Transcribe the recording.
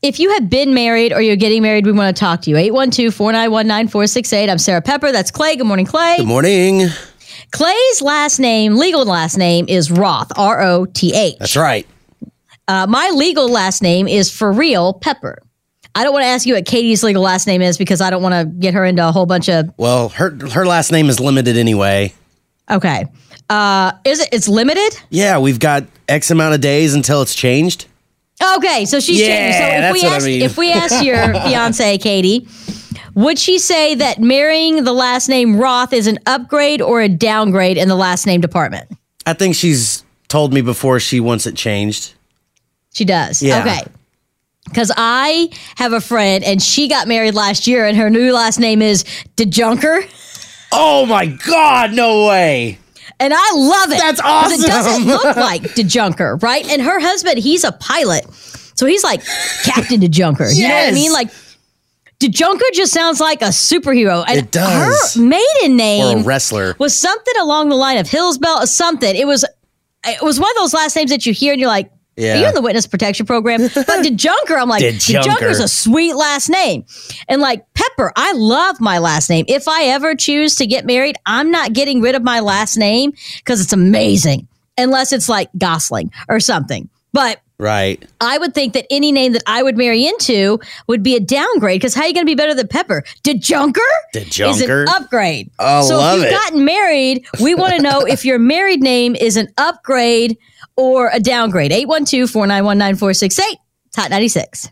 If you have been married or you're getting married, we want to talk to you. 812 491 9468. I'm Sarah Pepper. That's Clay. Good morning, Clay. Good morning. Clay's last name, legal last name, is Roth, R O T H. That's right. Uh, my legal last name is for real Pepper. I don't want to ask you what Katie's legal last name is because I don't want to get her into a whole bunch of. Well, her her last name is limited anyway. Okay. Uh, is it? It's limited. Yeah, we've got X amount of days until it's changed. Okay, so she's Yeah, changed. So if we what I ask, mean. if we ask your fiance Katie, would she say that marrying the last name Roth is an upgrade or a downgrade in the last name department? I think she's told me before she wants it changed. She does. Yeah. Okay. Because I have a friend and she got married last year and her new last name is DeJunker. Oh my God! No way. And I love it. That's 'Cause It doesn't look like DeJunker, right? And her husband, he's a pilot. So he's like Captain DeJunker. You know what I mean? Like DeJunker just sounds like a superhero. And It does. her maiden Or name a wrestler. was something along the line of Hillsbell or something. It was it was one of those last names that you hear and you're like, Yeah. Are you in the witness protection program? But DeJunker, I'm like, DeJunker. DeJunker's a sweet last name. And like Pepper, I love my last name. If I ever choose to get married, I'm not getting rid of my last name because it's amazing. Unless it's like Gosling or something. But Right. I would think that any name that I would marry into would be a downgrade because how are you going to be better than Pepper? DeJunker? Is an DeJunker? upgrade. Oh, so love if you've it. gotten married, we want to know if your married name is an upgrade or a downgrade. 812 491 9468. Hot 96.